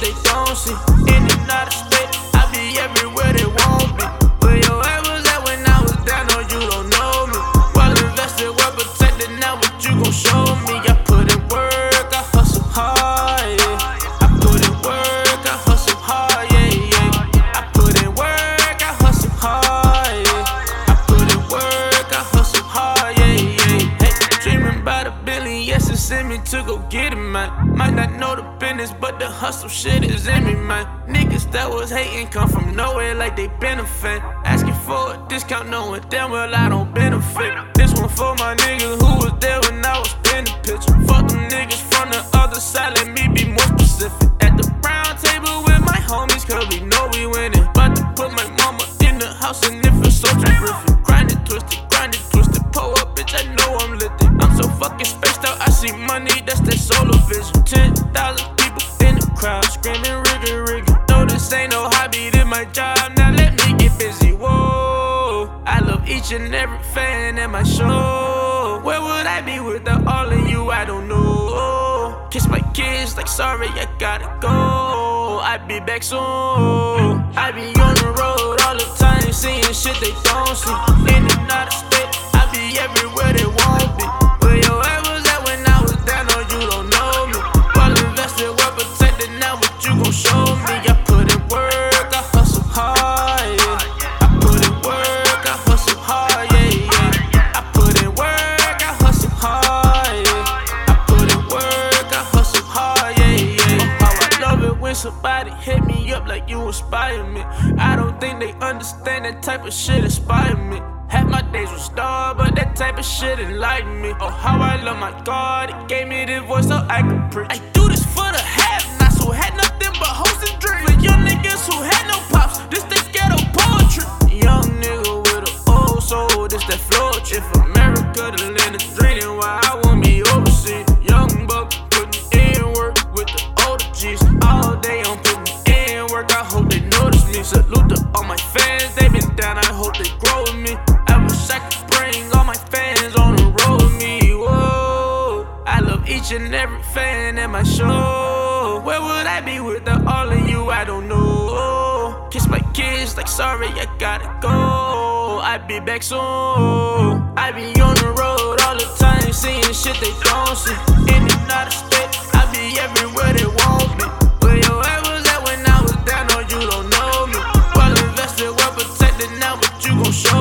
they don't see. To go get it, man. Might not know the business, but the hustle shit is in me, man. Niggas that was hating come from nowhere like they been a fan. Asking for a discount, knowing damn well I don't benefit. This one for my niggas who was there when I was in the picture. Fuck them niggas from the other side, let me be more specific. At the round table with my homies, cause we know we winning. About to put my mama in the house and screaming, riggy, riggy. No, this ain't no hobby, this my job, now let me get busy. Whoa, I love each and every fan at my show. Where would I be without all of you? I don't know. Kiss my kids like sorry, I gotta go. I'll be back soon. I be on the road all the time, seeing shit they don't see. Somebody hit me up like you inspire me. I don't think they understand that type of shit inspire me. Half my days was star, but that type of shit enlightened me. Oh, how I love my God, it gave me the voice so I could preach. I do this for the half nots who had nothing but hopes and dreams. For young niggas who had no pops, this they ghetto poetry. Young nigga with an old soul, this that flow. If America the land of dreaming, why I won't be down, I hope they grow with me. I wish I could bring all my fans on the road with me. Whoa, I love each and every fan at my show. Where would I be without all of you? I don't know. Kiss my kids like sorry, I gotta go. I'll be back soon. I be on the road all the time, seeing shit they don't see. In and out of now, but you gon' show